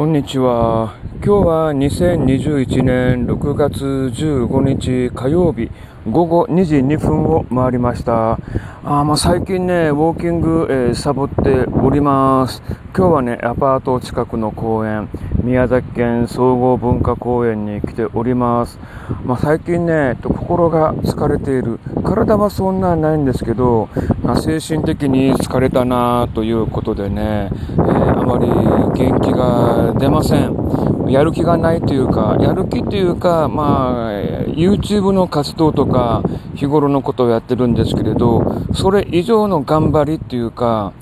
こんにちは。今日は2021年6月15日火曜日午後2時2分を回りました。あまあ、最近ね、ウォーキング、えー、サボっております。今日はね、アパート近くの公園、宮崎県総合文化公園に来ております。まあ、最近ね、心が疲れている。体はそんなないんですけど、まあ、精神的に疲れたなということでね、えー、あまり元気が出ません。やる気がないというか、やる気というか、まあ、YouTube の活動とか、日頃のことをやってるんですけれど、それ以上の頑張りっていうか、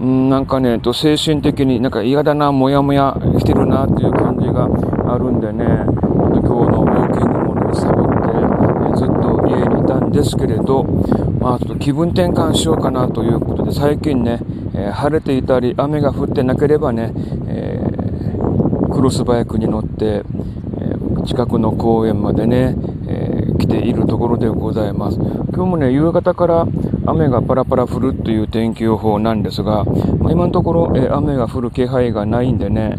うん、なんかね、と精神的になんか嫌だな、もやもやしてるなっていう感じがあるんでね、今日のウォーキングもね、サボって、ずっと家にいたんですけれど、まあちょっと気分転換しようかなということで、最近ね、えー、晴れていたり、雨が降ってなければね、えー、クロスバイクに乗って、近くの公園までね、来ているところでございます。今日もね、夕方から雨がパラパラ降るという天気予報なんですが、まあ、今のところ、え雨が降る気配がないんでね、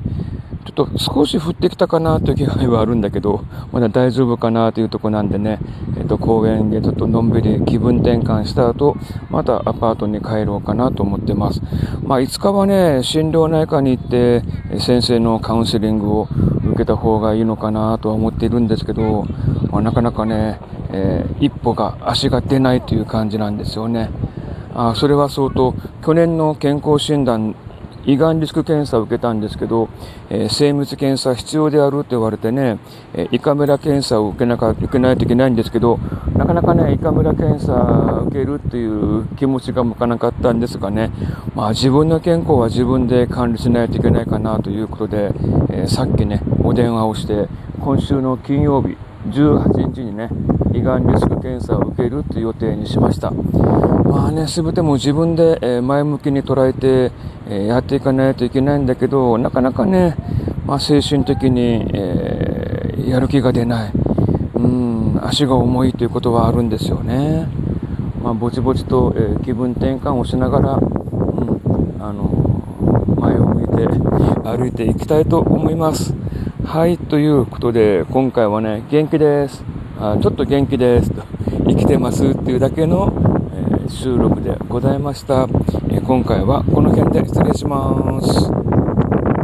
ちょっと少し降ってきたかなという気配はあるんだけど、まだ大丈夫かなというとこなんでね、えっ、と、公園でちょっとのんびり気分転換した後、またアパートに帰ろうかなと思ってます。まあ、5日はね、心療内科に行って、先生のカウンセリングをけた方がいいのかなとは思っているんですけど、まあ、なかなかね、えー、一歩が足が出ないという感じなんですよね。あそれは相当去年の健康診断胃がんリスク検査を受けたんですけど、えー、精密検査必要であると言われてね、えー、胃カメラ検査を受けなか受けないといけないんですけど、なかなかね、胃カメラ検査受けるっていう気持ちが向かなかったんですがね、まあ自分の健康は自分で管理しないといけないかなということで、えー、さっきね、お電話をして、今週の金曜日、18日にね、胃がんリスク検査を受けるという予定にしました。まあね、すべても自分で前向きに捉えてやっていかないといけないんだけど、なかなかね、まあ、精神的に、えー、やる気が出ない。うん、足が重いということはあるんですよね。まあ、ぼちぼちと、えー、気分転換をしながら、うん、あの、前を向いて歩いていきたいと思います。はい、ということで、今回はね、元気です。あちょっと元気です。と生きてますっていうだけの、えー、収録でございました、えー、今回はこの辺で失礼します。